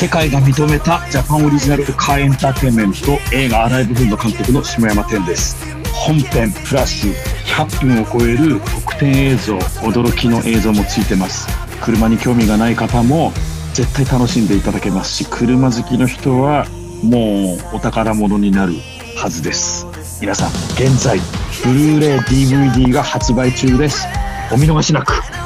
世界が認めたジャパンオリジナルカーエンターテインメント映画アライブフンド監督の下山天です。本編プラス100分を超える特典映像驚きの映像もついてます。車に興味がない方も絶対楽しんでいただけますし車好きの人はもうお宝物になるはずです。皆さん現在ブルーレイ DVD が発売中です。お見逃しなく。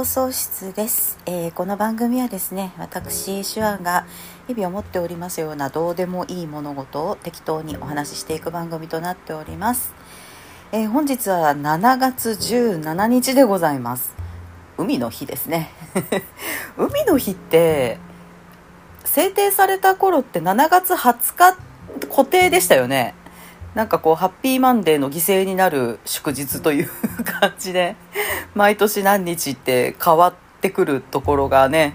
放送室です、えーこの番組はですね私手腕が日々思っておりますようなどうでもいい物事を適当にお話ししていく番組となっております、えー本日は7月17日でございます。海の日ですね。海の日って制定された頃って7月20日固定でしたよね。なんかこうハッピーマンデーの犠牲になる祝日という感じで毎年何日って変わってくるところがね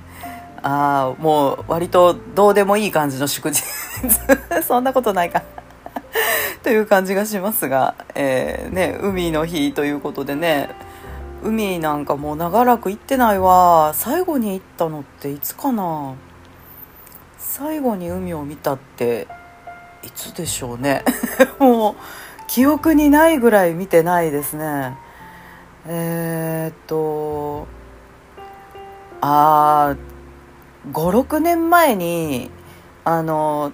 ああもう割とどうでもいい感じの祝日。そんなことないか。という感じがしますが、えーね、海の日ということでね海なんかもう長らく行ってないわ。最後に行ったのっていつかな。最後に海を見たっていつでしょうね。もう記憶にないぐらい見てないですね。えー、っとあー56年前にあの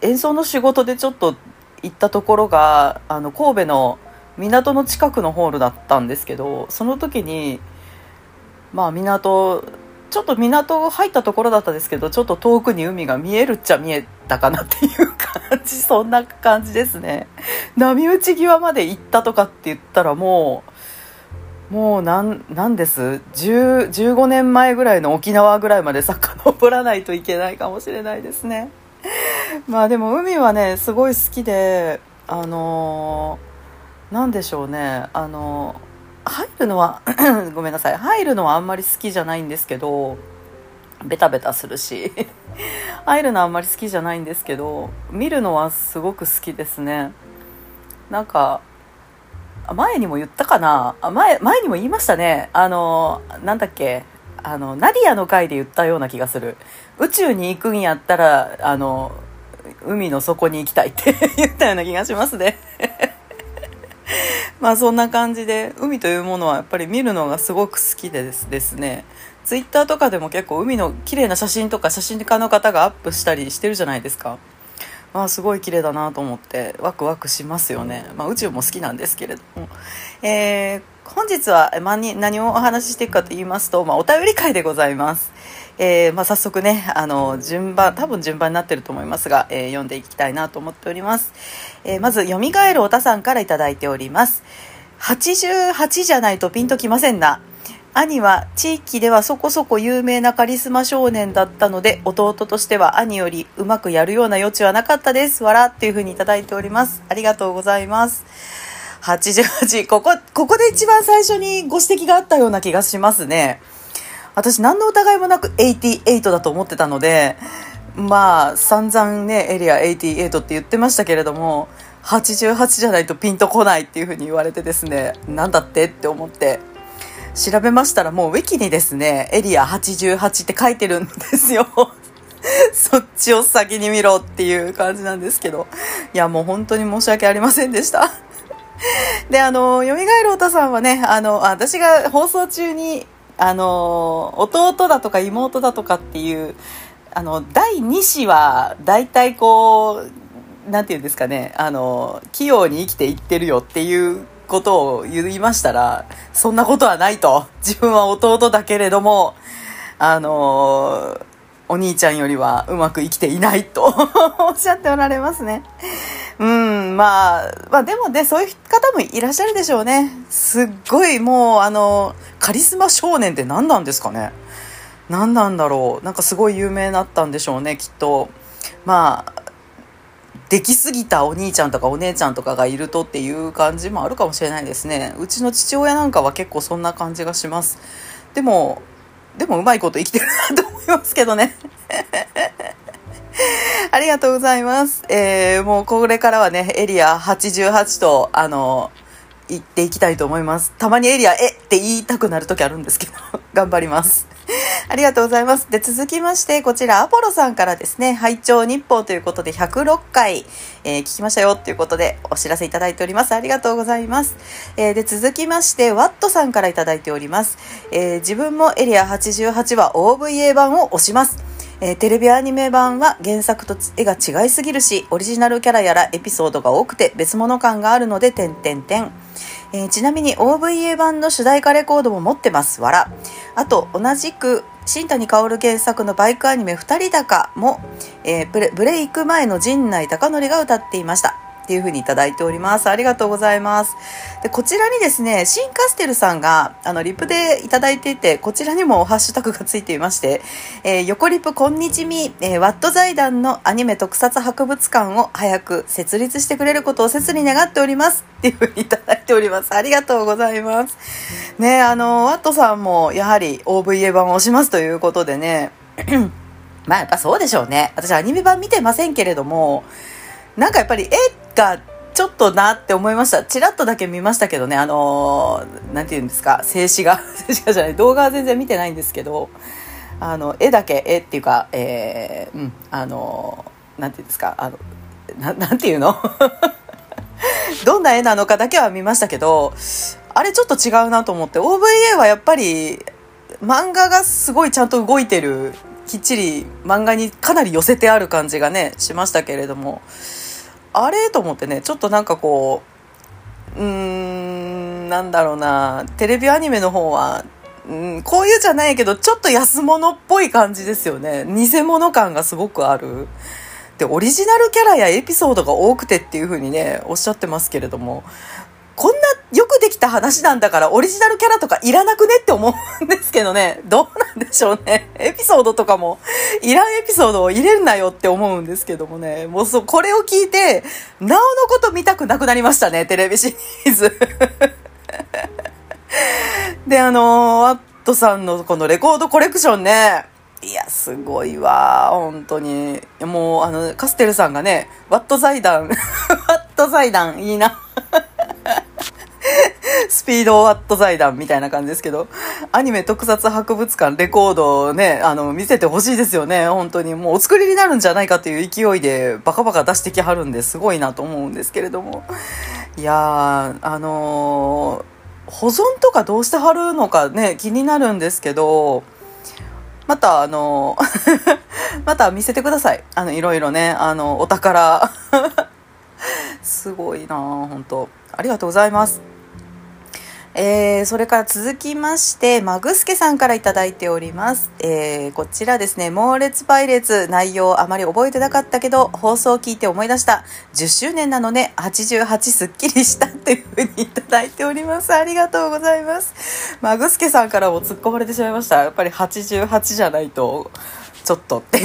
演奏の仕事でちょっと行ったところがあの神戸の港の近くのホールだったんですけどその時にまあ港ちょっと港入ったところだったんですけどちょっと遠くに海が見えるっちゃ見えたかなっていう感じそんな感じですね。波打ち際まで行ったとかって言ったらもうもうなんなんです？10 15年前ぐらいの沖縄ぐらいまで遡らないといけないかもしれないですね。まあでも海はねすごい好きであのーでしょうねあのー入るのは ごめんなさい。入るのはあんまり好きじゃないんですけどベタベタするし。入るのはあんまり好きじゃないんですけど見るのはすごく好きですね。なんか前にも言ったかな。前前にも言いましたね。あのなんだっけ。あのナディアの回で言ったような気がする。宇宙に行くんやったらあの海の底に行きたいって 言ったような気がしますね。まあそんな感じで海というものはやっぱり見るのがすごく好きでですですね。ツイッターとかでも結構海の綺麗な写真とか写真家の方がアップしたりしてるじゃないですか。あすごい綺麗だなと思ってワクワクしますよね、まあ、宇宙も好きなんですけれども、えー本日は何をお話ししていくかと言いますと、まあ、お便り会でございます、えーまあ、早速ねあの順番多分順番になってると思いますが、えー読んでいきたいなと思っております、えまず「よみがえるおたさん」から頂いております。88じゃないとピンときませんな。兄は地域ではそこそこ有名なカリスマ少年だったので弟としては兄よりうまくやるような余地はなかったです。わらっていうふうにいただいております。ありがとうございます。88ここここで一番最初にご指摘があったような気がしますね。私何の疑いもなく88だと思ってたのでまあ散々ねエリア88って言ってましたけれども88じゃないとピンとこないっていうふうに言われてですねなんだってって思って調べましたらもうウィキにですねエリア88って書いてるんですよ。そっちを先に見ろっていう感じなんですけど。いやもう本当に申し訳ありませんでした。であのよみがえるおたさんはねあの私が放送中にあの弟だとか妹だとかっていうあの第2子は大体こうなんていうんですかねあの器用に生きていってるよっていうことを言いましたらそんなことはないと。自分は弟だけれどもあのお兄ちゃんよりはうまく生きていないと おっしゃっておられますね。うんまあまあでもねそういう方もいらっしゃるでしょうね。すっごいもうあのカリスマ少年って何なんですかね。何なんだろう。なんかすごい有名になったんでしょうねきっと。まあできすぎたお兄ちゃんとかお姉ちゃんとかがいるとっていう感じもあるかもしれないですねうちの父親なんかは結構そんな感じがしますでもでもうまいこと生きてるなと思いますけどね ありがとうございます。えー、もうこれからはね、エリア88と、あの、行っていきたいと思います。たまにエリア、えって言いたくなる時あるんですけど、頑張ります。ありがとうございます。で、続きまして、こちら、アポロさんからですね、拝聴日報ということで、106回、えー、聞きましたよということで、お知らせいただいております。ありがとうございます。えー、で、続きまして、ワットさんからいただいております。えー、自分もエリア88は OVA 版を押します。えー、テレビアニメ版は原作と絵が違いすぎるし、オリジナルキャラやらエピソードが多くて別物感があるので、点々点。えー、ちなみに OVA 版の主題歌レコードも持ってます。わら。あと、同じく、新谷薫原作のバイクアニメ「二人高も」えー、ブレイク前の陣内孝則が歌っていましたっていうふうにいただいております。ありがとうございます。で、こちらにですね、シンカステルさんが、あの、リプでいただいていて、こちらにもハッシュタグがついていまして、えー、横リプこんにちみ、えー、ワット財団のアニメ特撮博物館を早く設立してくれることを切に願っております。っていうふうにいただいております。ありがとうございます。ね、あの、ワットさんもやはり OVA 版を押しますということでね、まあやっぱそうでしょうね。私アニメ版見てませんけれども、なんかやっぱり絵がちょっとなって思いました。チラッとだけ見ましたけどね、あのー、て言うんですか、静止画、静止画じゃない、動画は全然見てないんですけど、あの、絵だけ、絵っていうか、えー、うん、あのー、て言うんですか、あの、ななんていうの？どんな絵なのかだけは見ましたけど、あれちょっと違うなと思って、OVA はやっぱり、漫画がすごいちゃんと動いてる、きっちり漫画にかなり寄せてある感じがね、しましたけれども、あれ？と思ってね、ちょっとなんかこう、うーん、なんだろうな、テレビアニメの方は、うん、こういうじゃないけど、ちょっと安物っぽい感じですよね。偽物感がすごくある。で、オリジナルキャラやエピソードが多くてっていう風にね、おっしゃってますけれども、こんなよくできた話なんだからオリジナルキャラとかいらなくねって思うんですけどね。どうなんでしょうね。エピソードとかも、いらんエピソードを入れるなよって思うんですけどもね。もうそう、これを聞いて、なおのこと見たくなくなりましたね。テレビシリーズ。で、あのワットさんのこのレコードコレクションね。いや、すごいわ。本当に。もう、あの、カステルさんがね、ワット財団、ワット財団、いいな。スピードワット財団みたいな感じですけど、アニメ特撮博物館レコードをね、あの、見せてほしいですよね。本当に。もうお作りになるんじゃないかっていう勢いでバカバカ出してきはるんですごいなと思うんですけれども。いや、あのー、保存とかどうしてはるのかね、気になるんですけど、またあの また見せてください。あの、いろいろね、あの、お宝 すごいな本当ありがとうございます。えー、それから続きまして、マグスケさんから頂いております。えー、こちらですね、猛烈パイレーツ内容あまり覚えてなかったけど、放送を聞いて思い出した。10周年なので、88すっきりしたというふうにいただいております。ありがとうございます。マグスケさんからも突っ込まれてしまいました。やっぱり88じゃないと、ちょっとって。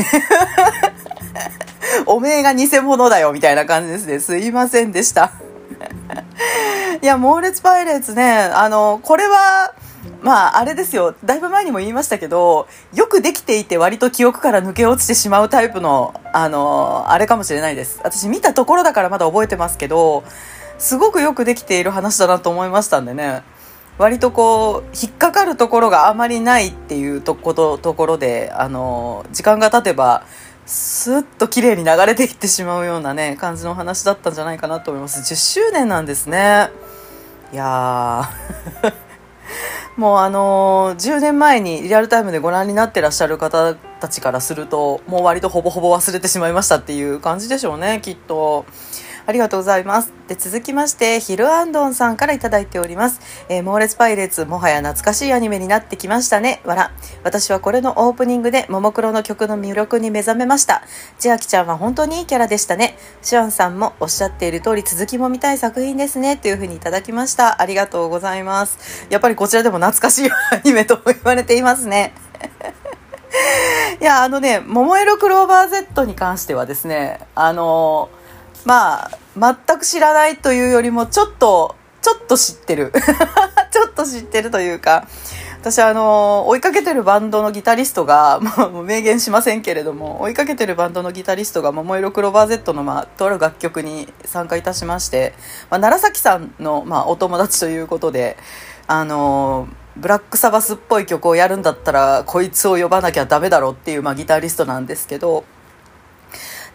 おめえが偽物だよ、みたいな感じですね。すいませんでした。いや、猛烈パイレーツね、あの、これは、まあ、あれですよ。だいぶ前にも言いましたけど、よくできていて割と記憶から抜け落ちてしまうタイプの、あの、あれかもしれないです。私見たところだからまだ覚えてますけど、すごくよくできている話だなと思いましたんでね。割とこう、引っかかるところがあまりないっていうとこと、ところで、あの、時間が経てば、スッと綺麗に流れていってしまうようなね、感じの話だったんじゃないかなと思います。10周年なんですね。いや もうあのー、10年前にリアルタイムでご覧になってらっしゃる方たちからすると、もう割とほぼほぼ忘れてしまいましたっていう感じでしょうね、きっと。ありがとうございます。で、続きまして、ヒルアンドンさんからいただいております。えー、猛烈パイレーツ、もはや懐かしいアニメになってきましたね。わら。私はこれのオープニングで、ももクロの曲の魅力に目覚めました。千秋ちゃんは本当にいいキャラでしたね。シュアンさんもおっしゃっている通り、続きも見たい作品ですね。というふうにいただきました。ありがとうございます。やっぱりこちらでも懐かしいアニメと言われていますね。いや、あのね、桃色クローバー Z に関してはですね、あのーまあ、全く知らないというよりも、ちょっと、ちょっと知ってる。ちょっと知ってるというか、私あの 追いかけてるバンドのギタリストが、まあ、もう明言しませんけれども追いかけてるバンドのギタリストが「桃色クローバー Z の」まあ、とある楽曲に参加いたしまして、まあ、楢崎さんの、まあ、お友達ということであのブラックサバスっぽい曲をやるんだったらこいつを呼ばなきゃダメだろっていう、まあ、ギタリストなんですけど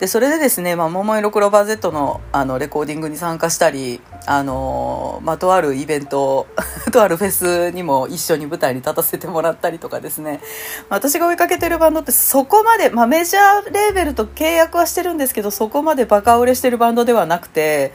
でそれでですね、まあ、桃色クローバー Z のあのレコーディングに参加したり、あのまあ、とあるイベント とあるフェスにも一緒に舞台に立たせてもらったりとかですね、私が追いかけてるバンドってそこまで、まあ、メジャーレーベルと契約はしてるんですけどそこまでバカ売れしてるバンドではなくて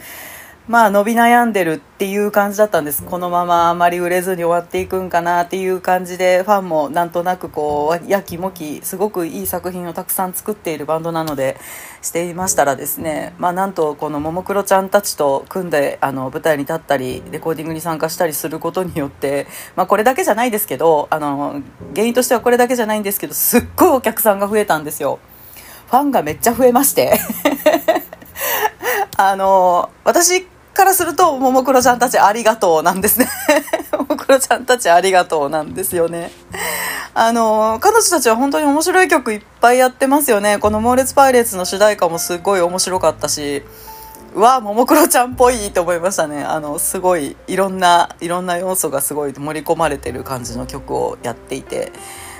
まあ伸び悩んでるっていう感じだったんです。このままあまり売れずに終わっていくんかなっていう感じでファンもなんとなくこうやきもきすごくいい作品をたくさん作っているバンドなのでしていましたらですねまあなんとこのももクロちゃんたちと組んであの舞台に立ったりレコーディングに参加したりすることによってまあこれだけじゃないですけどあの原因としてはこれだけじゃないんですけどすっごいお客さんが増えたんですよ。ファンがめっちゃ増えまして。あの私からすると、ももクロちゃんたちありがとうなんですね。ももクロちゃんたちありがとうなんですよね。あの、彼女たちは本当に面白い曲いっぱいやってますよね。この猛烈パイレーツの主題歌もすごい面白かったし、うわ、ももクロちゃんっぽいと思いましたね。あの、すごい、いろんな、いろんな要素がすごい盛り込まれてる感じの曲をやっていて、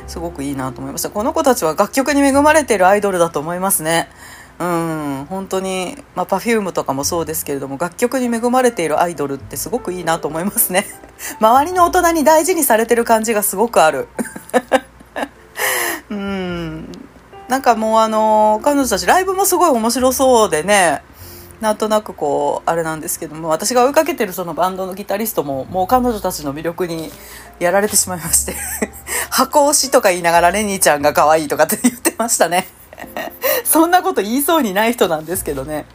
すごくいいなと思いました。この子たちは楽曲に恵まれてるアイドルだと思いますね。うん本当に、まあ、Perfume とかもそうですけれども楽曲に恵まれているアイドルってすごくいいなと思いますね。周りの大人に大事にされてる感じがすごくある。うん。なんかもうあの彼女たちライブもすごい面白そうでね。なんとなくこうあれなんですけども私が追いかけてるそのバンドのギタリストももう彼女たちの魅力にやられてしまいまして。箱押しとか言いながらレニーちゃんが可愛いとかって言ってましたね。そんなこと言いそうにない人なんですけどね。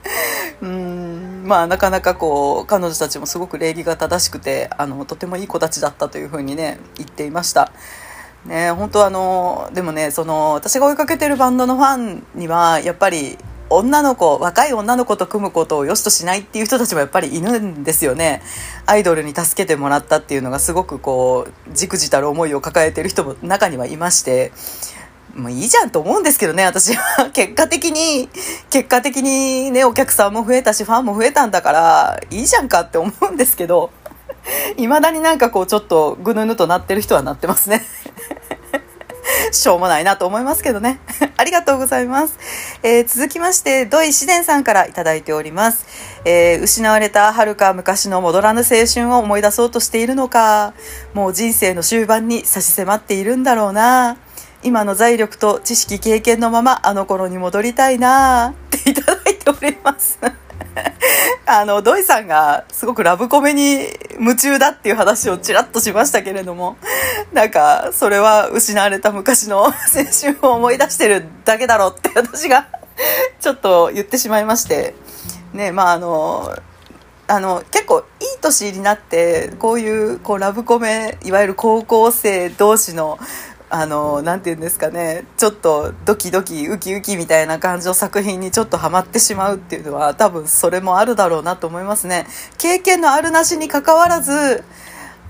うん、まあなかなかこう、彼女たちもすごく礼儀が正しくて、あの、とてもいい子たちだったというふうにね、言っていました。ね、本当あの、でもね、その、私が追いかけてるバンドのファンには、やっぱり、女の子、若い女の子と組むことを良しとしないっていう人たちもやっぱりいるんですよね。アイドルに助けてもらったっていうのがすごくこう、じくじたる思いを抱えてる人も中にはいまして、もういいじゃんと思うんですけどね、私は。結果的に、結果的にね、お客さんも増えたし、ファンも増えたんだから、いいじゃんかって思うんですけど、未だになんかこう、ちょっとぐぬぬとなってる人はなってますね。しょうもないなと思いますけどね。ありがとうございます。えー、続きまして、土井自然さんからいただいております。えー、失われた遥か昔の戻らぬ青春を思い出そうとしているのか、もう人生の終盤に差し迫っているんだろうな。今の財力と知識経験のままあの頃に戻りたいなっていただいております。あの土井さんがすごくラブコメに夢中だっていう話をちらっとしましたけれどもなんかそれは失われた昔の青春を思い出してるだけだろうって私がちょっと言ってしまいまして。ねまああのあの結構いい年になってこういうこうラブコメいわゆる高校生同士のあの何て言うんですかねちょっとドキドキウキウキみたいな感じの作品にちょっとハマってしまうっていうのは多分それもあるだろうなと思いますね。経験のあるなしにかかわらず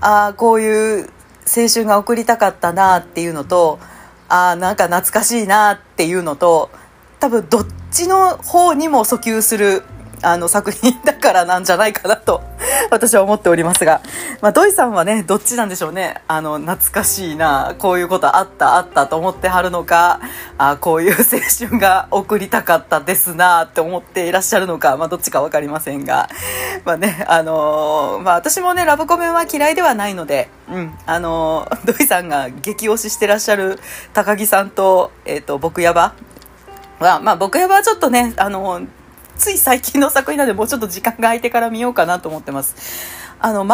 ああこういう青春が送りたかったなっていうのとああなんか懐かしいなっていうのと多分どっちの方にも訴求するあの作品だからなんじゃないかなと 私は思っておりますが、まあ、土井さんはねどっちなんでしょうね。あの懐かしいなこういうことあったあったと思ってはるのかあこういう青春が送りたかったですなって思っていらっしゃるのか、まあ、どっちか分かりませんが、まあねあのー、まあ、私もねラブコメは嫌いではないので、うんあのー、土井さんが激推ししてらっしゃる高木さんと,、えーと、僕やばは、まあ、僕やばはちょっとね、あのーつい最近の作品なのでもうちょっと時間が空いてから見ようかなと思ってます。あの、漫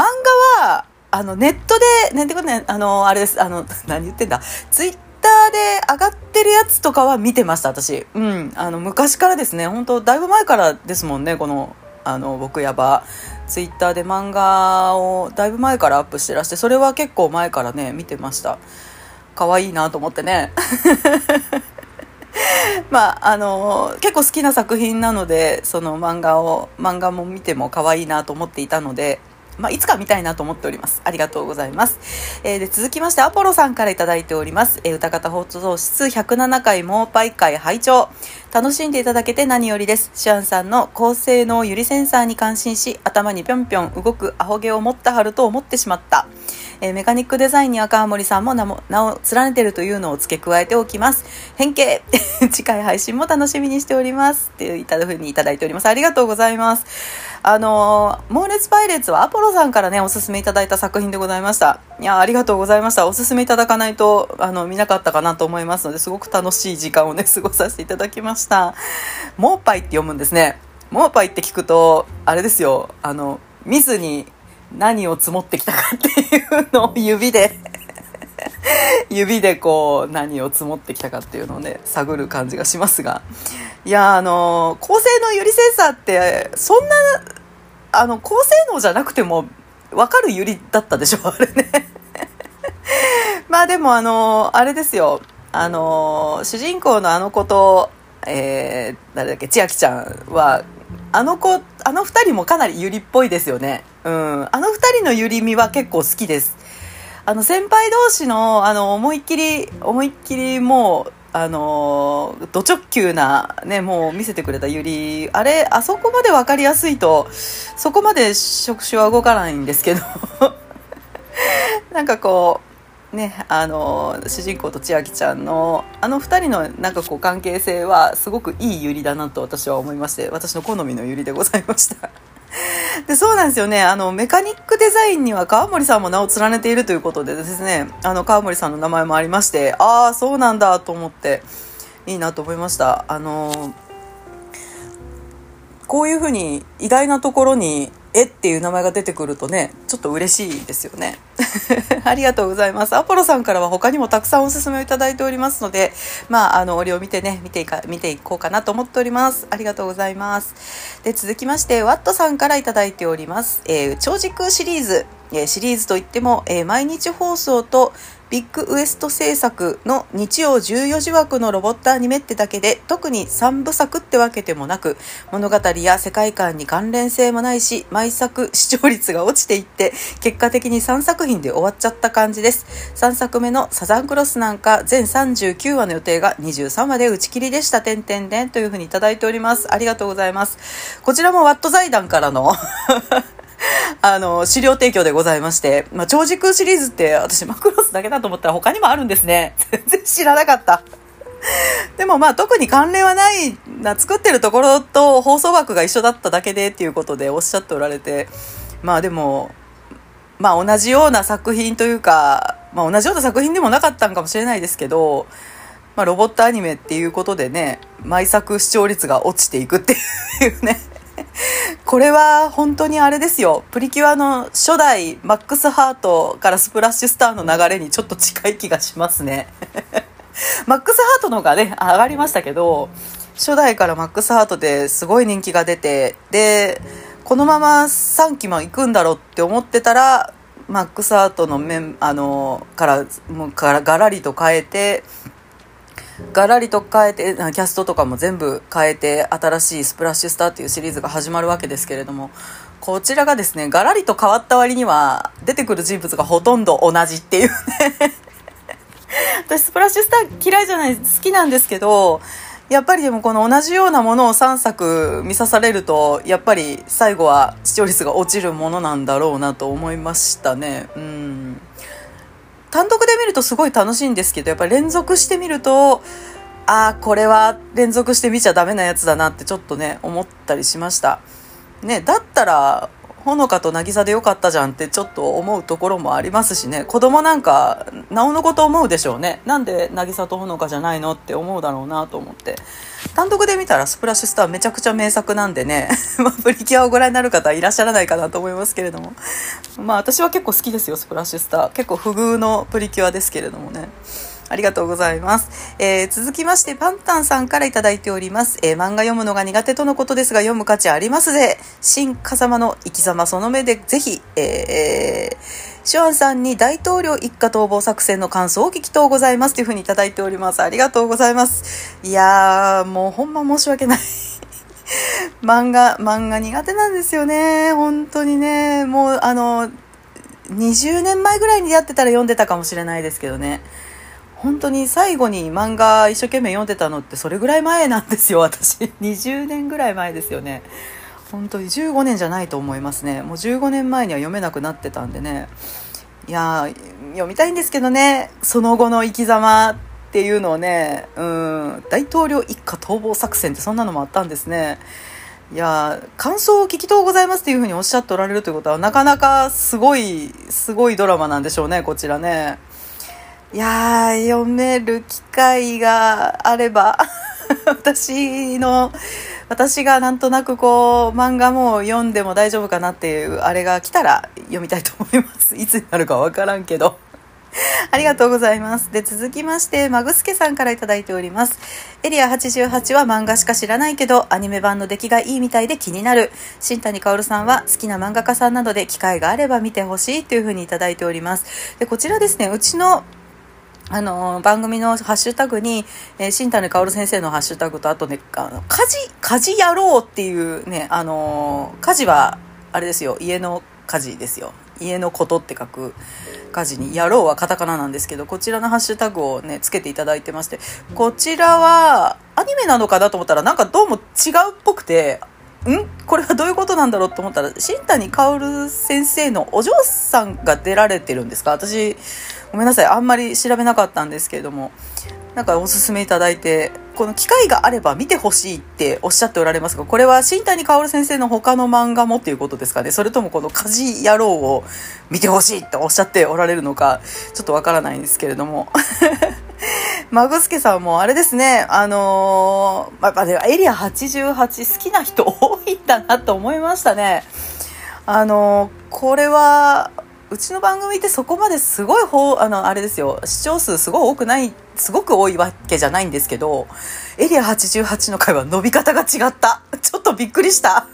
画は、あの、ネットで、なんてことね、あの、あれです、あの、何言ってんだ、ツイッターで上がってるやつとかは見てました、私。うん。あの、昔からですね、本当だいぶ前からですもんね、この、あの、僕やば。ツイッターで漫画をだいぶ前からアップしてらして、それは結構前からね、見てました。可愛いなと思ってね。まああの結構好きな作品なのでその漫画を漫画も見ても可愛いなと思っていたのでまあ、いつか見たいなと思っております。ありがとうございます。えー、で、続きまして、アポロさんから頂いております。えー、歌方放送室107回モーパイ会拝聴楽しんでいただけて何よりです。シアンさんの高性能ユリセンサーに感心し、頭にぴょんぴょん動くアホ毛を持ったはると思ってしまった。えー、メカニックデザインに赤森さんも名も名を連ねてるというのを付け加えておきます。変形 次回配信も楽しみにしております。っていうふうにいただいております。ありがとうございます。あのー、猛烈パイレーツはアポロさんからね、おすすめいただいた作品でございました。いや、ありがとうございました。おすすめいただかないと、あの、見なかったかなと思いますので、すごく楽しい時間をね、過ごさせていただきました。モーパイって読むんですね。モーパイって聞くと、あれですよ、あの、見ずに何を積もってきたかっていうのを指で指でこう何を積もってきたかっていうのをね探る感じがしますが。いやあの高性能ユリセンサーってそんなあの高性能じゃなくても分かるユリだったでしょ あれね。まあでもあのあれですよ。あの主人公のあの子とえー、誰だっけ千秋ちゃんはあの子あの二人もかなりユリっぽいですよね。うん。あの二人のユリ味は結構好きです。あの先輩同士のあの思いっきり思いっきりもうあのド直球なねもう見せてくれたゆりあれあそこまで分かりやすいとそこまで触手は動かないんですけど。なんかこうねあの主人公と千秋ちゃんのあの2人のなんかこう関係性はすごくいいゆりだなと私は思いまして私の好みのゆりでございました で、そうなんですよね。あの、メカニックデザインには川森さんも名を連ねているということでですね、あの、川森さんの名前もありまして、ああ、そうなんだと思って、いいなと思いました。あの、こういうふうに意外なところにえっていう名前が出てくるとね、ちょっと嬉しいですよね。ありがとうございます。アポロさんからは他にもたくさんおすすめをいただいておりますので、まあ、あの、折を見てね、見ていか、見ていこうかなと思っております。ありがとうございます。で、続きまして、ワットさんからいただいております。えー、超時空シリーズ。え、シリーズといっても、えー、毎日放送とビッグウエスト制作の日曜14時枠のロボットアニメってだけで特に3部作ってわけでもなく物語や世界観に関連性もないし毎作視聴率が落ちていって結果的に3作品で終わっちゃった感じです。3作目のサザンクロスなんか全39話の予定が23話で打ち切りでした。点々点というふうにいただいております。ありがとうございます。こちらもワット財団からの あの、資料提供でございまして、まあ、超時空シリーズって私マクロスだけだと思ったら他にもあるんですね。全然知らなかった。でもまあ特に関連はないな、作ってるところと放送枠が一緒だっただけでっていうことでおっしゃっておられて、まあでも、まあ同じような作品というか、まあ同じような作品でもなかったんかもしれないですけど、まあロボットアニメっていうことでね、毎作視聴率が落ちていくっていうね。これは本当にあれですよ。プリキュアの初代マックスハートからスプラッシュスターの流れにちょっと近い気がしますね。マックスハートの方がね、上がりましたけど、初代からマックスハートですごい人気が出て、で、このまま3期も行くんだろうって思ってたら、マックスハートの面、あの、から、もうからガラリと変えて、ガラリと変えてキャストとかも全部変えて新しい「スプラッシュスター」っていうシリーズが始まるわけですけれどもこちらがですねガラリと変わった割には出てくる人物がほとんど同じっていうね。私スプラッシュスター嫌いじゃない好きなんですけどやっぱりでもこの同じようなものを3作見さされるとやっぱり最後は視聴率が落ちるものなんだろうなと思いましたね。うん。単独で見るとすごい楽しいんですけど、やっぱ連続してみると、ああ、これは連続して見ちゃダメなやつだなってちょっとね、思ったりしました。ね、だったら、ほのかと渚でよかったじゃんってちょっと思うところもありますしね。子供なんかなおのこと思うでしょうね。なんで渚とほのかじゃないのって思うだろうなと思って。単独で見たらスプラッシュスターめちゃくちゃ名作なんでね、ま、プリキュアをご覧になる方いらっしゃらないかなと思いますけれども。まあ私は結構好きですよスプラッシュスター。結構不遇のプリキュアですけれどもね。ありがとうございます。えー、続きまして、パンタンさんからいただいております。えー、漫画読むのが苦手とのことですが、読む価値ありますぜ。新風間の生き様その目で、ぜひ、えー、シュアンさんに大統領一家逃亡作戦の感想を聞きとうございますというふうにいただいております。ありがとうございます。いやー、もうほんま申し訳ない。漫画、漫画苦手なんですよね。本当にね。もう、あの、20年前ぐらいにやってたら読んでたかもしれないですけどね。本当に最後に漫画一生懸命読んでたのってそれぐらい前なんですよ、私。20年ぐらい前ですよね。本当に15年じゃないと思いますね。もう15年前には読めなくなってたんでね。いや読みたいんですけどね、その後の生き様っていうのをね、うん、大統領一家逃亡作戦ってそんなのもあったんですね。いや感想を聞きとうございますっていうふうにおっしゃっておられるということは、なかなかすごい、すごいドラマなんでしょうね、こちらね。いやー、読める機会があれば、私の、私がなんとなくこう、漫画も読んでも大丈夫かなっていう、あれが来たら読みたいと思います。いつになるかわからんけど。ありがとうございます。で、続きまして、マグスケさんから頂いております。エリア88は漫画しか知らないけど、アニメ版の出来がいいみたいで気になる。新谷薫さんは好きな漫画家さんなどで機会があれば見てほしいというふうに頂いております。で、こちらですね、うちのあの番組のハッシュタグに、えー、新谷薫先生のハッシュタグとあとねあの家事家事やろうっていうねあの家事はあれですよ家の家事ですよ。家のことって書く家事に「やろう」はカタカナなんですけどこちらのハッシュタグをねつけていただいてましてこちらはアニメなのかなと思ったらなんかどうも違うっぽくてん？これはどういうことなんだろうと思ったら新谷薫先生のお嬢さんが出られてるんですか？私ごめんなさい。あんまり調べなかったんですけれどもなんかおすすめいただいてこの機会があれば見てほしいっておっしゃっておられますがこれは新谷薫先生の他の漫画もっていうことですかね。それともこの「家事野郎」を見てほしいっておっしゃっておられるのかちょっとわからないんですけれども。マグスケさんもあれですね。あのー、まあ、エリア88好きな人多いんだなと思いましたね。あのー、これはうちの番組ってそこまですごいあのあれですよ。視聴数すごい多くないすごく多いわけじゃないんですけどエリア88の回は伸び方が違った。ちょっとびっくりした。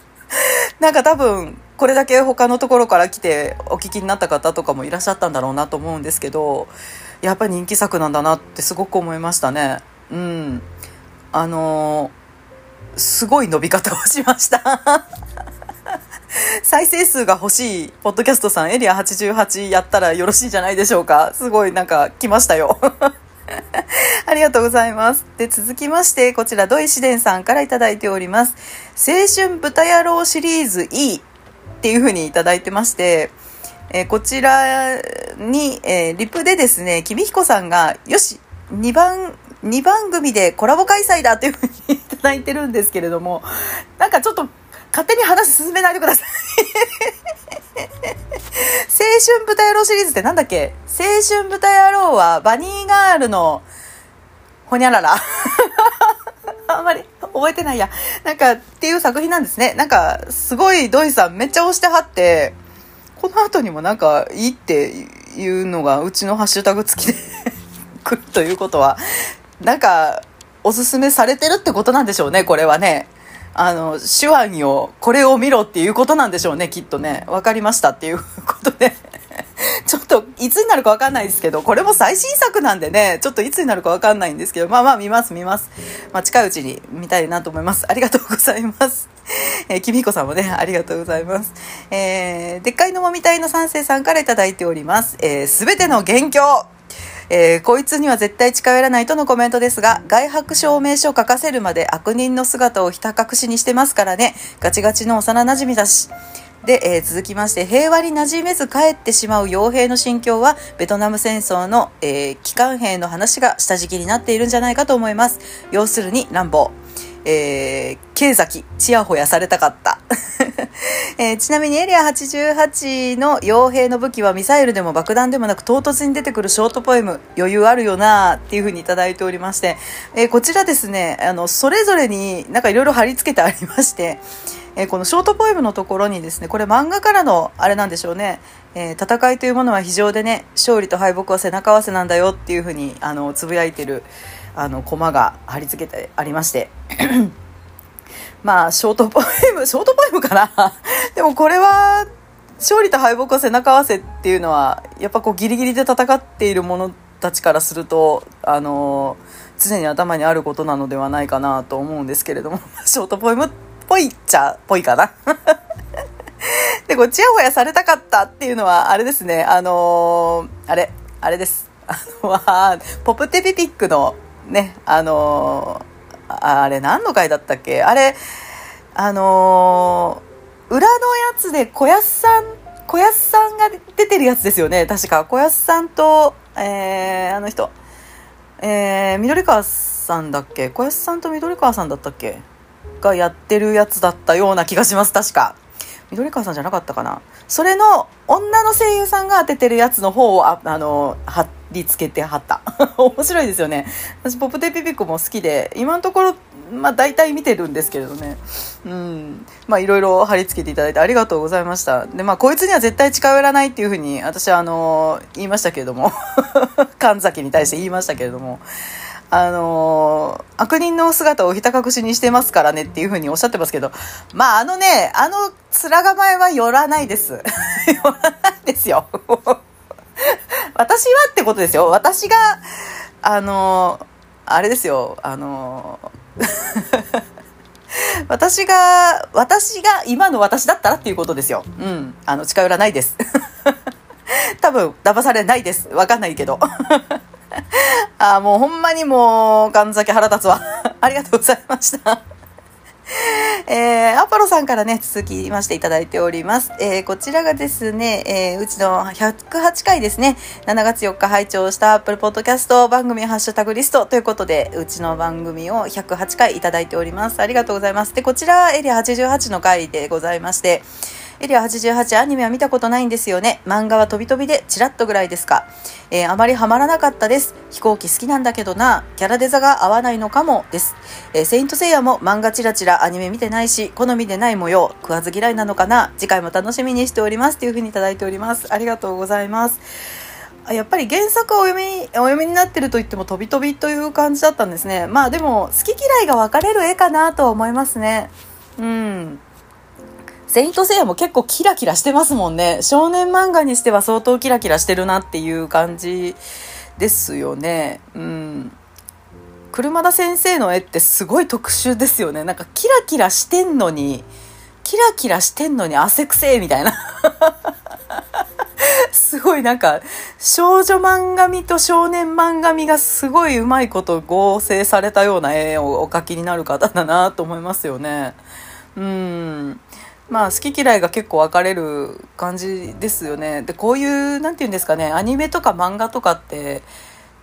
なんか多分これだけ他のところから来てお聞きになった方とかもいらっしゃったんだろうなと思うんですけどやっぱり人気作なんだなってすごく思いましたね。うん。あのー、すごい伸び方をしました。再生数が欲しいポッドキャストさんエリア88やったらよろしいんじゃないでしょうかすごいなんか来ましたよ ありがとうございます。で、続きまして、こちら、土井紫伝さんから頂いております。青春豚野郎シリーズ E っていう風に頂いてまして、えー、こちらに、えー、リプでですね、君彦さんが、よし、2番、2番組でコラボ開催だという風に いいてるんですけれども、なんかちょっと勝手に話進めないでください青春豚野郎シリーズってなんだっけ？青春豚野郎はバニーガールのほにゃららあんまり覚えてないや。なんかっていう作品なんですね。なんかすごい土井さんめっちゃ押してはって、この後にもなんかいいっていうのがうちのハッシュタグ付きで 来るということは、なんかおすすめされてるってことなんでしょうね、これはね。あの、手腕よ、これを見ろっていうことなんでしょうね、きっとね。わかりましたっていうことで ちょっと、いつになるかわかんないですけど、これも最新作なんでね、ちょっといつになるかわかんないんですけど、まあまあ見ます、見ます。まあ近いうちに見たいなと思います。ありがとうございます。えー、きみこさんもね、ありがとうございます。えー、でっかいのもみたいの三世さんから頂いております。えー、すべての元凶えー、こいつには絶対近寄らないとのコメントですが、外泊証明書書かせるまで悪人の姿をひた隠しにしてますからね。ガチガチの幼馴染だし。で、えー、続きまして、平和に馴染めず帰ってしまう傭兵の心境は、ベトナム戦争の、えー、機関兵の話が下敷きになっているんじゃないかと思います。要するに、乱暴。えー、経崎、ちやほやされたかった。えー、ちなみにエリア88の傭兵の武器はミサイルでも爆弾でもなく唐突に出てくるショートポエム余裕あるよなっていう風にいただいておりまして、えー、こちらですねあのそれぞれになんかいろいろ貼り付けてありまして、えー、このショートポエムのところにですねこれ漫画からのあれなんでしょうね、え戦いというものは非常でね勝利と敗北は背中合わせなんだよっていう風にあのつぶやいてるあのコマが貼り付けてありまして まあショートポエムショートポエムかな でもこれは勝利と敗北は背中合わせっていうのはやっぱこうギリギリで戦っている者たちからするとあの常に頭にあることなのではないかなと思うんですけれども、ショートポエムっぽいっちゃっ、ぽいかな。で、こう、ちやほやされたかったっていうのは、あれですね、あのー、あれ、あれです。あの、ポプテピピックの、ね、あのー、あれ何の回だったっけ？あれ、あのー、裏のやつで小安さん、小安さんが出てるやつですよね、確か。小安さんと、えー、あの人、えー、緑川さんだっけ？小安さんと緑川さんだったっけ？がやってるやつだったような気がします、確か。緑川さんじゃなかったかな。それの女の声優さんが当ててるやつの方をああの貼り付けてはった。面白いですよね。私ポップテピピコも好きで今のところまあ大体見てるんですけれどね。うん。まあいろいろ貼り付けていただいてありがとうございました。でまあこいつには絶対近寄らないっていうふうに私はあの言いましたけれども。神崎に対して言いましたけれども。あのー、悪人の姿をひた隠しにしてますからねっていうふうにおっしゃってますけど、まああのね、あの面構えは寄らないです。寄らないですよ。私はってことですよ。私が、あの、あれですよ、あの、私が、私が今の私だったらっていうことですよ。うん。あの、近寄らないです。多分、騙されないです。わかんないけど。あもうほんまにもう、神崎腹立つわ。ありがとうございました。えー、アポロさんからね、続きましていただいております。えー、こちらがですね、えー、うちの108回ですね、7月4日拝聴したアップルポッドキャスト番組ハッシュタグリストということで、うちの番組を108回いただいております。ありがとうございます。で、こちらエリア88の回でございまして、エリア88アニメは見たことないんですよね。漫画は飛び飛びでチラッとぐらいですか。えー、あまりハマらなかったです。飛行機好きなんだけどな、キャラデザが合わないのかもです。えー、セイントセイヤも漫画チラチラアニメ見てないし、好みでない模様、食わず嫌いなのかな。次回も楽しみにしております。というふうにいただいております。ありがとうございます。やっぱり原作をお読み、お読みになってると言っても飛び飛びという感じだったんですね。まあでも、好き嫌いが分かれる絵かなとは思いますね。うん。セイントセイヤも結構キラキラしてますもんね。少年漫画にしては相当キラキラしてるなっていう感じですよね。うん。車田先生の絵ってすごい特殊ですよね。なんかキラキラしてんのに、キラキラしてんのに汗くせえみたいな。すごいなんか少女漫画みと少年漫画みがすごいうまいこと合成されたような絵をお描きになる方だなと思いますよね。うん。まあ好き嫌いが結構分かれる感じですよね。で、こういう、なんて言うんですかね、アニメとか漫画とかって、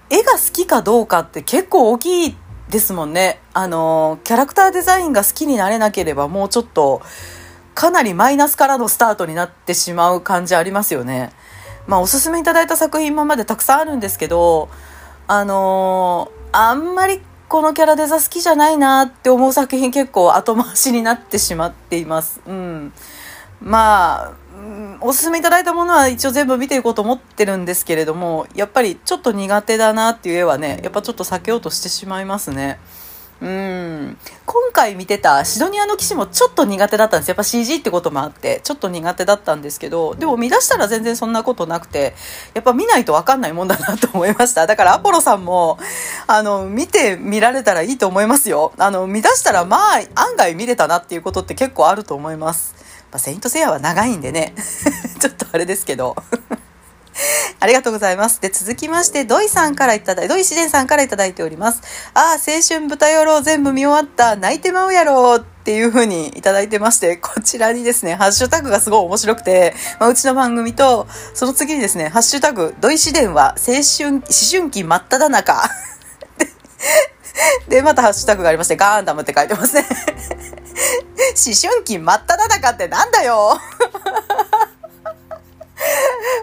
絵が好きかどうかって結構大きいですもんね。あの、キャラクターデザインが好きになれなければもうちょっと、かなりマイナスからのスタートになってしまう感じありますよね。まあおすすめいただいた作品今までたくさんあるんですけど、あのあんまりこのキャラデザ好きじゃないなって思う作品結構後回しになってしまっています。うん。まあ、うん、おすすめいただいたものは一応全部見ていこうと思ってるんですけれども、やっぱりちょっと苦手だなっていう絵はね、やっぱちょっと避けようとしてしまいますね。うん。今回見てたシドニアの騎士もちょっと苦手だったんです。やっぱ CG ってこともあって、ちょっと苦手だったんですけど、でも見出したら全然そんなことなくて、やっぱ見ないとわかんないもんだなと思いました。だからアポロさんも、あの、見て見られたらいいと思いますよ。あの、見出したらまあ、案外見れたなっていうことって結構あると思います。まあ、セイントセイヤは長いんでね、ちょっとあれですけど。ありがとうございます。で、続きまして、土井さんからいただい、土井自然さんからいただいております。ああ、青春豚野郎全部見終わった、泣いてまうやろっていう風にいただいてまして、こちらにですね、ハッシュタグがすごい面白くて、まあ、うちの番組と、その次にですね、ハッシュタグ、土井自然は青春、思春期真っ只中。で、またハッシュタグがありまして、ガーンダムって書いてますね。思春期真っ只中ってなんだよ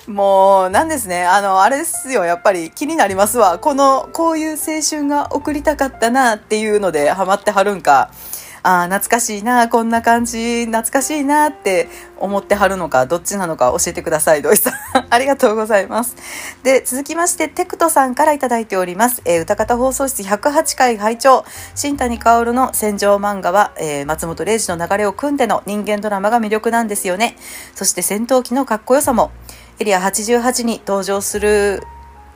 もう、なんですね。あの、あれですよ。やっぱり気になりますわ。この、こういう青春が送りたかったなっていうのでハマってはるんか。ああ、懐かしいな、こんな感じ、懐かしいなって思ってはるのか、どっちなのか教えてください、土井さん。ありがとうございます。で、続きまして、テクトさんからいただいております。えー、歌方放送室108回拝聴新谷薫の戦場漫画は、えー、松本零士の流れを組んでの人間ドラマが魅力なんですよね。そして戦闘機のかっこよさも、エリア88に登場する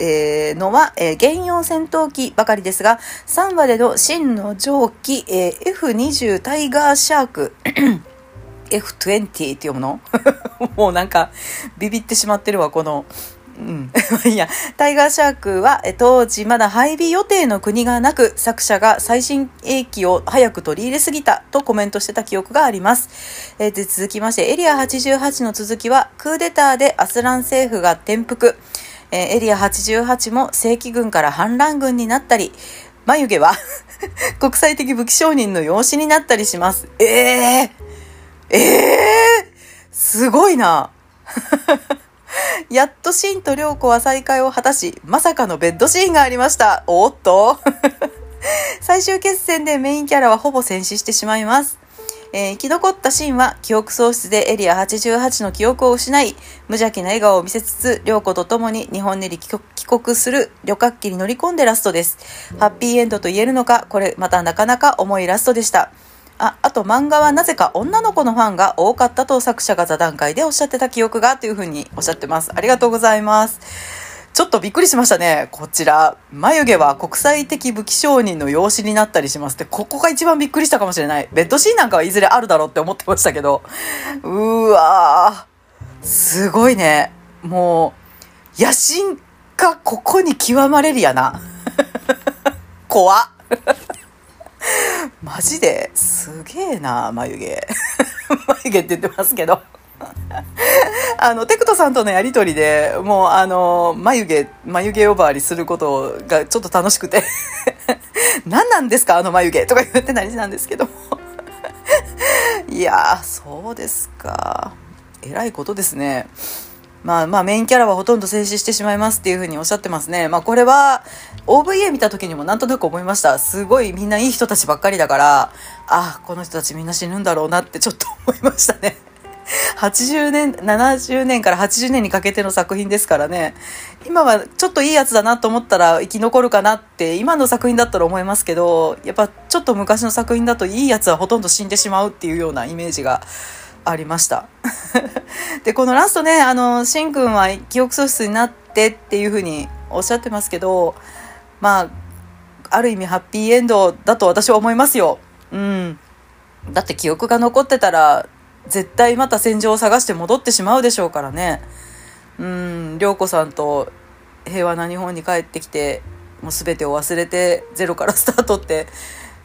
えーのは、えー原用戦闘機ばかりですが、3話での真の蒸気、えー F20 タイガーシャーク、F20 って読むの？もうなんか、ビビってしまってるわ、この、うん。いや、タイガーシャークは、当時まだ配備予定の国がなく、作者が最新兵器を早く取り入れすぎたとコメントしてた記憶があります。えーで続きまして、エリア88の続きは、クーデターでアスラン政府が転覆。えーエリア88も正規軍から反乱軍になったり、眉毛は 国際的武器商人の養子になったりします。ええええすごいな。やっとシンと涼子は再会を果たし、まさかのベッドシーンがありました。おっと 最終決戦でメインキャラはほぼ戦死してしまいます。えー生き残ったシーンは記憶喪失でエリア88の記憶を失い、無邪気な笑顔を見せつつ、涼子と共に日本に帰国する旅客機に乗り込んでラストです。ハッピーエンドと言えるのか、これまたなかなか重いラストでした。あ、あと漫画はなぜか女の子のファンが多かったと作者が座談会でおっしゃってた記憶がというふうにおっしゃってます。ありがとうございます。ちょっとびっくりしましたね。こちら。眉毛は国際的武器商人の養子になったりしますって、ここが一番びっくりしたかもしれない。ベッドシーンなんかはいずれあるだろうって思ってましたけど。うーわー。すごいね。もう、野心家ここに極まれるやな。怖っ。マジで？すげえな、眉毛。眉毛って言ってますけど。あの、テクトさんとのやりとりで、もう、あの、眉毛、眉毛呼ばわりすることがちょっと楽しくて、何なんですかあの眉毛？とか言ってたりなんですけども。いやー、そうですか。えらいことですね。まあまあメインキャラはほとんど静止してしまいますっていうふうにおっしゃってますね。まあこれは OVA 見た時にもなんとなく思いました。すごいみんないい人たちばっかりだから、あ、この人たちみんな死ぬんだろうなってちょっと思いましたね。80年、70年から80年にかけての作品ですからね。今はちょっといいやつだなと思ったら生き残るかなって今の作品だったら思いますけど、やっぱちょっと昔の作品だといいやつはほとんど死んでしまうっていうようなイメージがありました。で、このラストね、あの、しんくんは記憶喪失になってっていうふうにおっしゃってますけど、まあ、ある意味ハッピーエンドだと私は思いますよ。うん。だって記憶が残ってたら、絶対また戦場を探して戻ってしまうでしょうからね。うん、涼子さんと平和な日本に帰ってきて、もう全てを忘れてゼロからスタートって、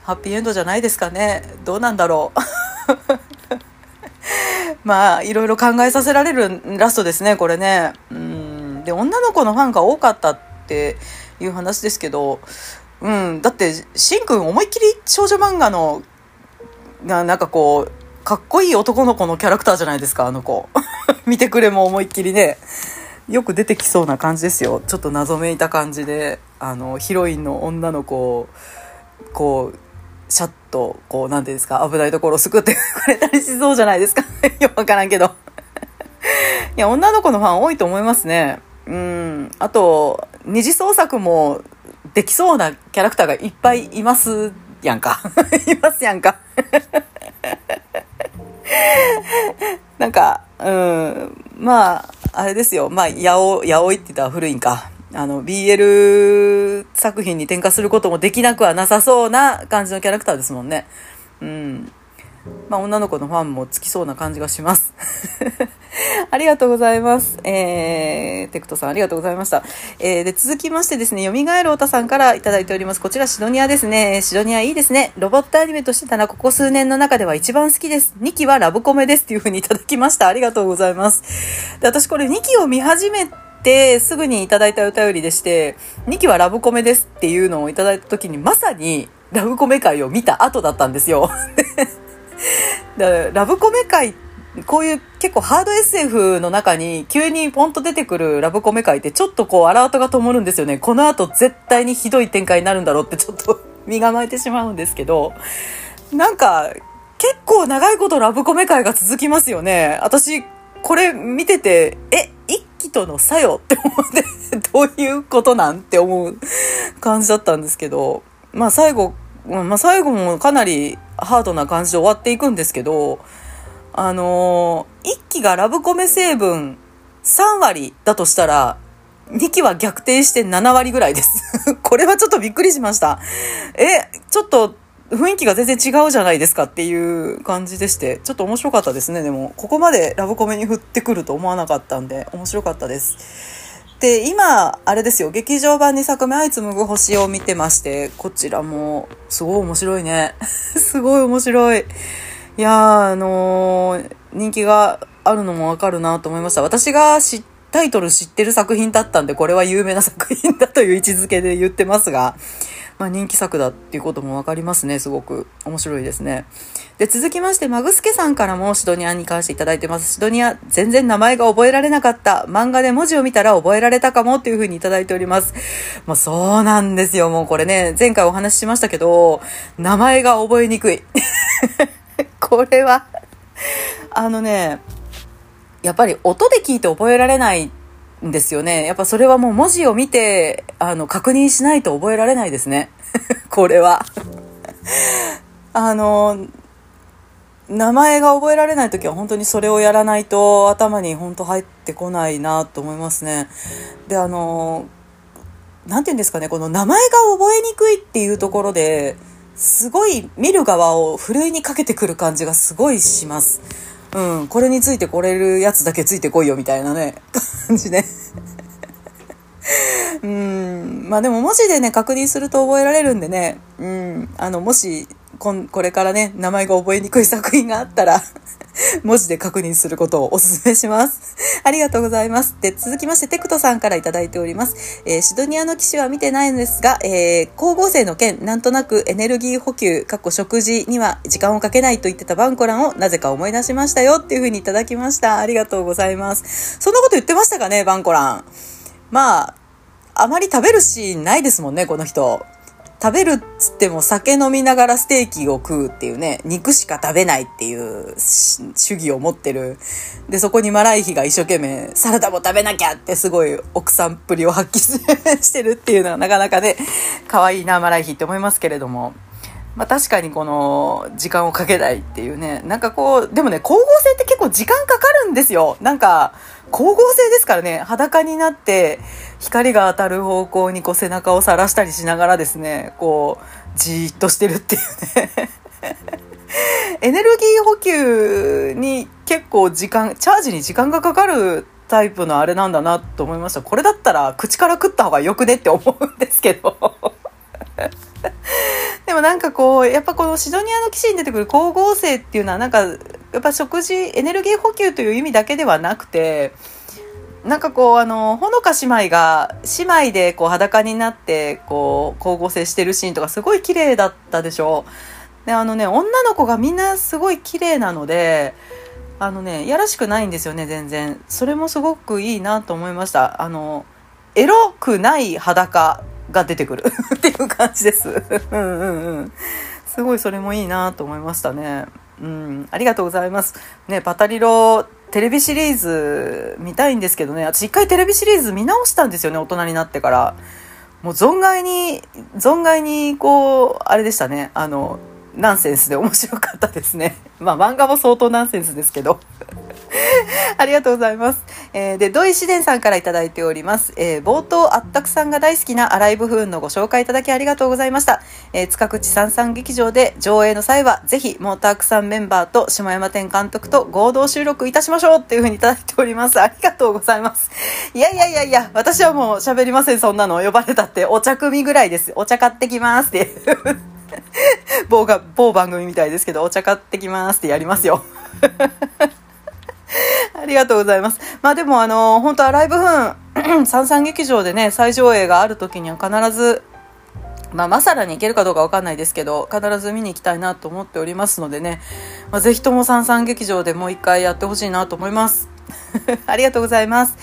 ハッピーエンドじゃないですかね。どうなんだろう。まあ、いろいろ考えさせられるラストですね、これね。うん。で、女の子のファンが多かったっていう話ですけど、うん。だって、しんくん思いっきり少女漫画の、ななんかこう、かっこいい男の子のキャラクターじゃないですか、あの子。見てくれも思いっきりね。よく出てきそうな感じですよ。ちょっと謎めいた感じで、あの、ヒロインの女の子を、こう、シャッと、こう、なんていうんですか、危ないところを救ってくれたりしそうじゃないですか。よくわからんけど。いや、女の子のファン多いと思いますね。うん。あと、二次創作もできそうなキャラクターがいっぱいいますやんか。いますやんか。なんか、うん、まあ、あれですよ。まあ、やお、やおいって言ったら古いんか。あの、BL 作品に転化することもできなくはなさそうな感じのキャラクターですもんね。うん。まあ、女の子のファンもつきそうな感じがします。ありがとうございます。えー、テクトさんありがとうございました。えー、で、続きましてですね、蘇るおたさんからいただいております。こちらシドニアですね。シドニアいいですね。ロボットアニメとしてたらここ数年の中では一番好きです。2期はラブコメですっていう風にいただきました。ありがとうございます。で、私これ2期を見始めてすぐにいただいたお便りでして、2期はラブコメですっていうのをいただいた時にまさにラブコメ会を見た後だったんですよ。だからラブコメ界こういう結構ハード SF の中に急にポンと出てくるラブコメ界ってちょっとこうアラートが灯るんですよね。この後絶対にひどい展開になるんだろうってちょっと 身構えてしまうんですけど、なんか結構長いことラブコメ界が続きますよね。私これ見てて、え、一期との作用って思って、どういうことなんって思う感じだったんですけど、まあ最後、まあ最後もかなりハードな感じで終わっていくんですけど、あのー一期がラブコメ成分3割だとしたら、2期は逆転して7割ぐらいです。これはちょっとびっくりしました。え、ちょっと雰囲気が全然違うじゃないですかっていう感じでして、ちょっと面白かったですね。でも、ここまでラブコメに振ってくると思わなかったんで、面白かったです。で、今、あれですよ、劇場版2作目、あいつむぐ星を見てまして、こちらも、すごい面白いね。すごい面白い。いやー、あのー人気があるのもわかるなと思いました。私が知タイトル知ってる作品だったんで、これは有名な作品だという位置づけで言ってますが、まあ人気作だっていうこともわかりますね、すごく。面白いですね。で、続きまして、マグスケさんからもシドニアに関していただいてます。シドニア、全然名前が覚えられなかった。漫画で文字を見たら覚えられたかもっていう風にいただいております。もうそうなんですよ。もうこれね、前回お話ししましたけど、名前が覚えにくい。これは、あのね、やっぱり音で聞いて覚えられないんですよね。やっぱそれはもう文字を見て、あの、確認しないと覚えられないですね。これは。あの、名前が覚えられない時は本当にそれをやらないと頭に本当入ってこないなと思いますね。で、あの、なんて言うんですかね、この名前が覚えにくいっていうところで、すごい見る側をふるいにかけてくる感じがすごいします。うん、これについてこれるやつだけついてこいよみたいなね、感じね。うん、まあでも文字でね、確認すると覚えられるんでね、うん、あの、もし、こんこれからね、名前が覚えにくい作品があったら、文字で確認することをお勧めします。ありがとうございます。で、続きまして、テクトさんからいただいております。えーシドニアの騎士は見てないんですが、えー光合成の件、なんとなくエネルギー補給、かっこ食事には時間をかけないと言ってたバンコランをなぜか思い出しましたよっていうふうにいただきました。ありがとうございます。そんなこと言ってましたかね、バンコラン。まあ、あまり食べるシーンないですもんね、この人。食べるっつっても酒飲みながらステーキを食うっていうね、肉しか食べないっていう主義を持ってる。で、そこにマライヒが一生懸命サラダも食べなきゃってすごい奥さんっぷりを発揮してるっていうのはなかなかね、可愛いな、マライヒって思いますけれども。まあ確かにこの時間をかけないっていうね。なんかこう、でもね、光合成って結構時間かかるんですよ。なんか、光合成ですからね、裸になって光が当たる方向にこう背中をさらしたりしながらですね、こう、じーっとしてるっていうね。エネルギー補給に結構時間、チャージに時間がかかるタイプのあれなんだなと思いました。これだったら口から食った方がよくねって思うんですけど。でもなんかこう、やっぱこのシドニアの騎士に出てくる光合成っていうのはなんか、やっぱ食事、エネルギー補給という意味だけではなくて、なんかこう、あの、ほのか姉妹が、姉妹でこう裸になって、こう、光合成してるシーンとかすごい綺麗だったでしょで、あのね、女の子がみんなすごい綺麗なので、あのね、やらしくないんですよね、全然。それもすごくいいなと思いました。あの、エロくない裸が出てくる っていう感じです。うんうんうん。すごいそれもいいなと思いましたね。うん、ありがとうございます。ね、パタリロテレビシリーズ見たいんですけどね、私一回テレビシリーズ見直したんですよね、大人になってから。もう存外に、存外にこう、あれでしたね、あの、ナンセンスで面白かったですね。まあ漫画も相当ナンセンスですけど。ありがとうございます。えーで、土井紫伝さんからいただいております。えー冒頭、あったくさんが大好きな荒井部分のご紹介いただきありがとうございました。えー塚口三三劇場で上映の際は、ぜひ、モータークさんメンバーと下山店監督と合同収録いたしましょうっていうふうにいただいております。ありがとうございます。いやいやいやいや、私はもう喋りません、そんなの。呼ばれたって、お茶組ぐらいです。お茶買ってきますって。某が、某番組みたいですけど、お茶買ってきますってやりますよ。ありがとうございます。まあでもあの、本当はライブ分、三三劇場でね、再上映がある時には必ず、まあ、マサラに行けるかどうかわかんないですけど、必ず見に行きたいなと思っておりますのでね、まあ、ぜひとも三三劇場でもう一回やってほしいなと思います。ありがとうございます。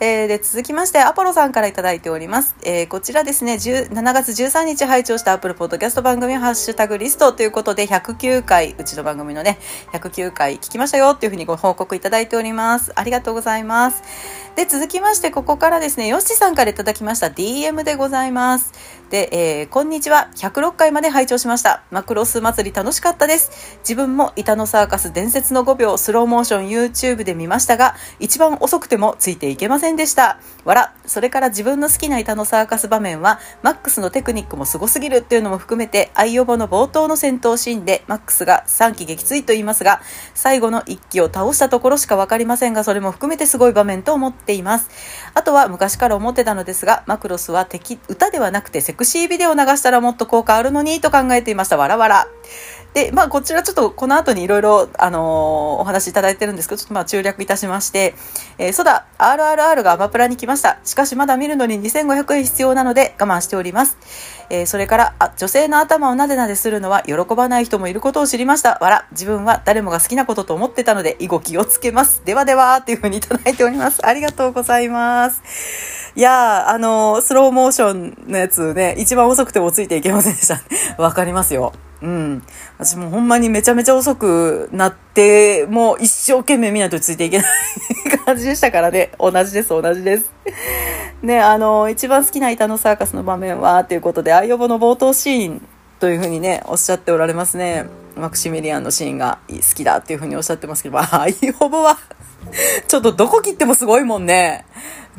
えーで、続きまして、アポロさんからいただいております。えーこちらですね、7月13日拝聴したアップルポッドキャスト番組ハッシュタグリストということで、109回、うちの番組のね、109回聞きましたよっていうふうにご報告いただいております。ありがとうございます。で、続きまして、ここからですね、ヨッシーさんからいただきました DM でございます。で、えーこんにちは。106回まで拝聴しました。マクロス祭り楽しかったです。自分も板のサーカス伝説の5秒スローモーション YouTube で見ましたが、一番遅くてもついていけませんでした。わら。それから自分の好きな板のサーカス場面は、マックスのテクニックもすごすぎるっていうのも含めて、アイオボの冒頭の戦闘シーンで、マックスが3機撃墜と言いますが、最後の1機を倒したところしかわかりませんが、それも含めてすごい場面と思っています。あとは昔から思ってたのですが、マクロスは敵、歌ではなくてセクシービデオを流したらもっと効果あるのにと考えていました。わらわら。で、まあ、こちらちょっとこの後にいろいろ、あのー、お話いただいてるんですけど、ちょっとまあ、中略いたしまして、えー、そうだ、RRR がアマプラに来ました。しかしまだ見るのに2500円必要なので我慢しております。えー、それから、あ、女性の頭をなでなでするのは喜ばない人もいることを知りました。わら、自分は誰もが好きなことと思ってたので、以後気をつけます。ではでは、っていうふうにいただいております。ありがとうございます。いや、あのー、スローモーションのやつね、一番遅くてもついていけませんでした。わかりますよ。うん。私もほんまにめちゃめちゃ遅くなって、もう一生懸命見ないとついていけない感じでしたからね。同じです、同じです。ね、あの、一番好きな板のサーカスの場面は、ということで、アイオボの冒頭シーンというふうにね、おっしゃっておられますね。マクシミリアンのシーンが好きだっていうふうにおっしゃってますけど、アイオボはちょっとどこ切ってもすごいもんね。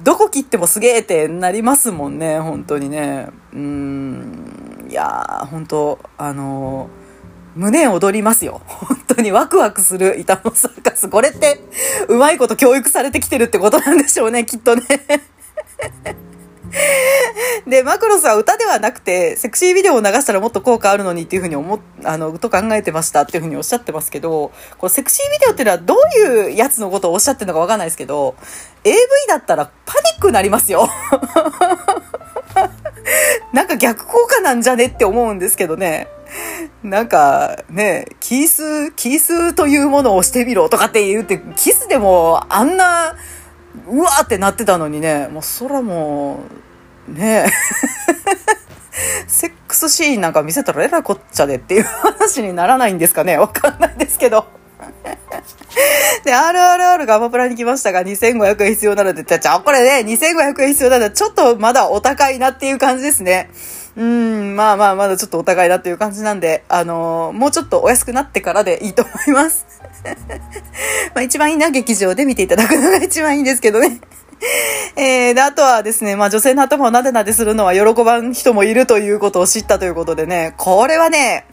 どこ切ってもすげえってなりますもんね、本当にね。うん、いやー、本当あのー胸躍りますよ。本当にワクワクする板のサーカス。これって、うまいこと教育されてきてるってことなんでしょうね、きっとね。で、マクロスは歌ではなくて、セクシービデオを流したらもっと効果あるのにっていうふうに思っ、あの、と考えてましたっていうふうにおっしゃってますけど、このセクシービデオっていうのはどういうやつのことをおっしゃってるのかわかんないですけど、AV だったらパニックになりますよ。なんか逆効果なんじゃねって思うんですけどね。なんかね、キース、キースというものをしてみろとかって言って、キスでもあんな、うわーってなってたのにね、もう空もう、ね セックスシーンなんか見せたらえらいこっちゃでっていう話にならないんですかねわかんないですけど。で、RRR がアマプラに来ましたが、2500円必要なので、じゃあ、これね、2500円必要なので、ちょっとまだお高いなっていう感じですね。うん、まあまあ、まだちょっとお互いだっていう感じなんで、あのー、もうちょっとお安くなってからでいいと思います。まあ一番いいな、劇場で見ていただくのが一番いいんですけどね。えー、で、あとはですね、まあ女性の頭をなでなでするのは喜ばん人もいるということを知ったということでね、これはね、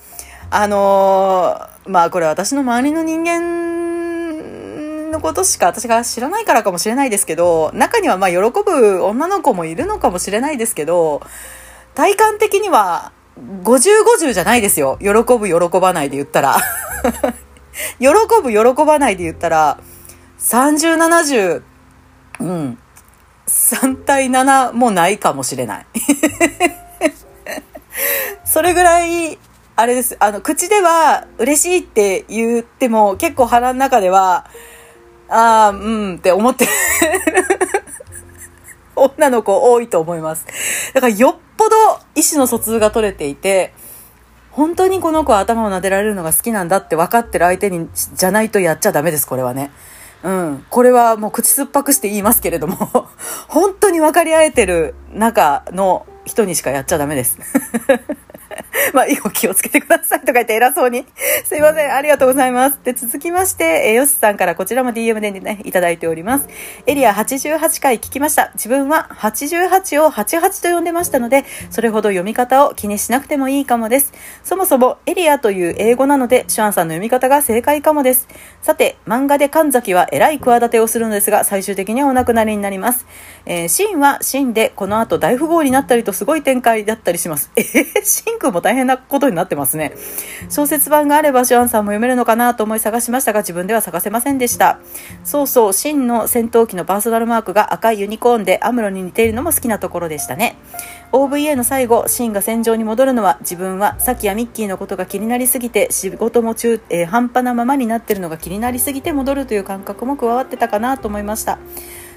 あのー、まあこれ私の周りの人間のことしか私が知らないからかもしれないですけど、中にはまあ喜ぶ女の子もいるのかもしれないですけど、体感的には、50、50じゃないですよ。喜ぶ、喜ばないで言ったら。喜ぶ、喜ばないで言ったら、30、70、うん。3対7もないかもしれない。それぐらい、あれです。あの、口では嬉しいって言っても、結構腹の中では、ああ、うんって思ってる 女の子多いと思います。だからよっぽど意思の疎通が取れていて、本当にこの子は頭を撫でられるのが好きなんだって分かってる相手に、じゃないとやっちゃダメです、これはね。うん。これはもう口酸っぱくして言いますけれども、本当に分かり合えてる中の人にしかやっちゃダメです。まあ、以後気をつけてくださいとか言って偉そうに。すいません。ありがとうございます。で、続きまして、えー、ヨスさんからこちらも DM でね、いただいております。エリア88回聞きました。自分は88を88と呼んでましたので、それほど読み方を気にしなくてもいいかもです。そもそもエリアという英語なので、シュアンさんの読み方が正解かもです。さて、漫画で神崎は偉い企てをするのですが、最終的にはお亡くなりになります。えー、シンはシンで、この後大富豪になったりとすごい展開だったりします。えー、シンくも大変なことになってますね。小説版があればシュアンさんも読めるのかなと思い探しましたが、自分では探せませんでした。そうそう、シンの戦闘機のパーソナルマークが赤いユニコーンでアムロに似ているのも好きなところでしたね。OVA の最後、シンが戦場に戻るのは、自分はサキやミッキーのことが気になりすぎて、仕事も中、えー、半端なままになってるのが気になりすぎて戻るという感覚も加わってたかなと思いました。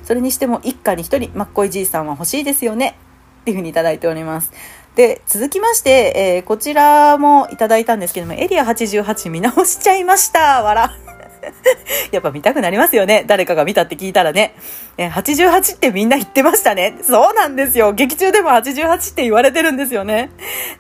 それにしても一家に一人、まっこいじいさんは欲しいですよね。っていうふうにいただいております。で、続きまして、えー、こちらもいただいたんですけども、エリア88見直しちゃいました。わら。やっぱ見たくなりますよね。誰かが見たって聞いたらね。えー、88ってみんな言ってましたね。そうなんですよ。劇中でも88って言われてるんですよね。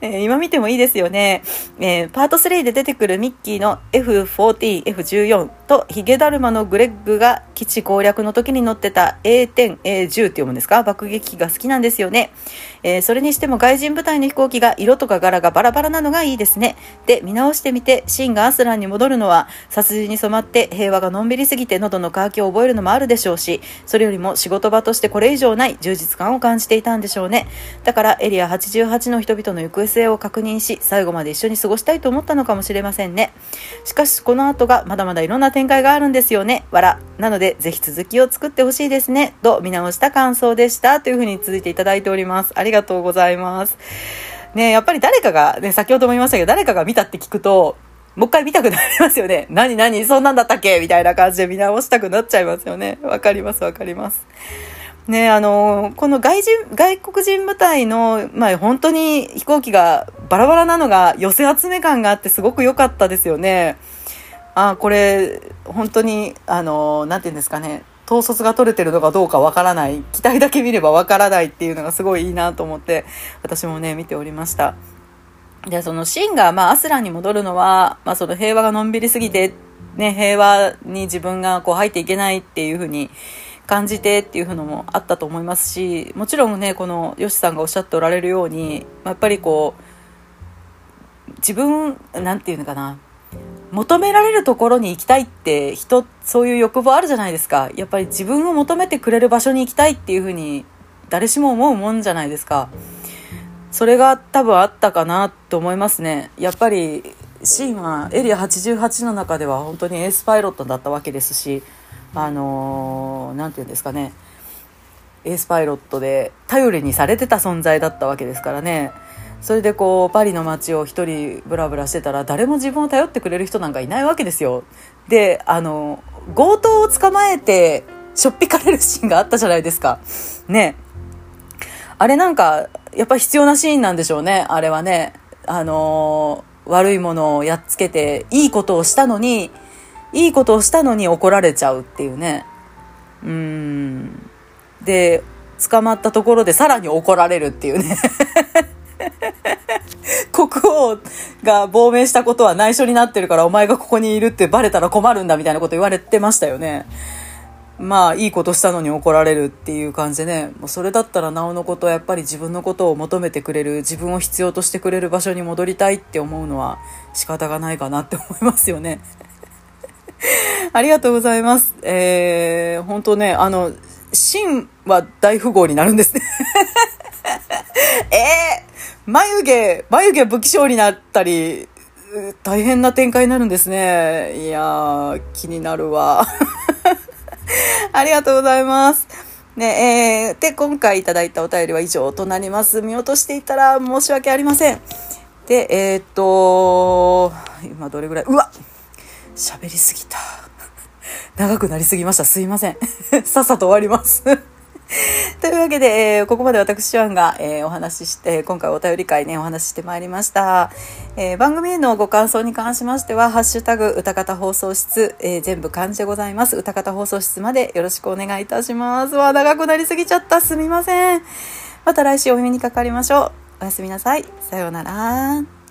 えー、今見てもいいですよね。えー、パート3で出てくるミッキーの F14、F14 とヒゲダルマのグレッグが基地攻略の時に乗ってた A10、A10 って読むんですか？爆撃機が好きなんですよね。えー、それにしても外人部隊の飛行機が色とか柄がバラバラなのがいいですね。で、見直してみて、シンがアスランに戻るのは、殺人に染まって平和がのんびりすぎて喉の渇きを覚えるのもあるでしょうし、それよりも仕事場としてこれ以上ない充実感を感じていたんでしょうね。だからエリア88の人々の行方性を確認し、最後まで一緒に過ごしたいと思ったのかもしれませんね。しかし、この後がまだまだいろんな展開があるんですよね。わら。なので、ぜひ続きを作ってほしいですね。と見直した感想でした。というふうに続いていただいております。ありがとうございます。ねやっぱり誰かが、ね、先ほども言いましたけど、誰かが見たって聞くと、もう一回見たくなりますよね。何何？そんなんだったっけ？みたいな感じで見直したくなっちゃいますよね。わかりますわかります。ねあのこの外人、外国人部隊の、まあ本当に飛行機がバラバラなのが寄せ集め感があってすごく良かったですよね。あ、これ、本当に、あのなんて言うんですかね。統率が取れてるのかどうかわからない。機体だけ見ればわからないっていうのがすごいいいなと思って、私もね、見ておりました。で、そのシンが、まあ、アスランに戻るのは、まあ、その平和がのんびりすぎて、ね、平和に自分がこう入っていけないっていうふうに感じてっていうのもあったと思いますし、もちろんね、このヨシさんがおっしゃっておられるように、やっぱりこう、自分、なんていうのかな、求められるところに行きたいって人、そういう欲望あるじゃないですか。やっぱり自分を求めてくれる場所に行きたいっていうふうに、誰しも思うもんじゃないですか。それが多分あったかなと思いますね。やっぱり、シーンはエリア88の中では本当にエースパイロットだったわけですし、あのー、て言うんですかね、エースパイロットで頼りにされてた存在だったわけですからね。それでこうパリの街を一人ブラブラしてたら誰も自分を頼ってくれる人なんかいないわけですよ。であの強盗を捕まえてしょっぴかれるシーンがあったじゃないですか。ね。あれなんかやっぱ必要なシーンなんでしょうね。あれはね。あの悪いものをやっつけていいことをしたのにいいことをしたのに怒られちゃうっていうね。うん。で捕まったところでさらに怒られるっていうね。国王が亡命したことは内緒になってるからお前がここにいるってバレたら困るんだみたいなこと言われてましたよね。まあいいことしたのに怒られるっていう感じでね、もうそれだったらなおのことやっぱり自分のことを求めてくれる、自分を必要としてくれる場所に戻りたいって思うのは仕方がないかなって思いますよね。ありがとうございます。えー、本当ね、あの、真は大富豪になるんですね。えー、眉毛、眉毛不気象になったり、大変な展開になるんですね。いやー、気になるわ。ありがとうございます。ね、えー、で、今回いただいたお便りは以上となります。見落としていたら申し訳ありません。で、えー、っと、今どれぐらいうわ喋りすぎた。長くなりすぎました。すいません。さっさと終わります。というわけで、えー、ここまで私ワンが、えー、お話しして、今回お便り会ね、お話ししてまいりました。えー、番組へのご感想に関しましては、ハッシュタグ、歌方放送室、え全部漢字でございます。歌方放送室までよろしくお願いいたします。わ、長くなりすぎちゃった。すみません。また来週お耳にかかりましょう。おやすみなさい。さようなら。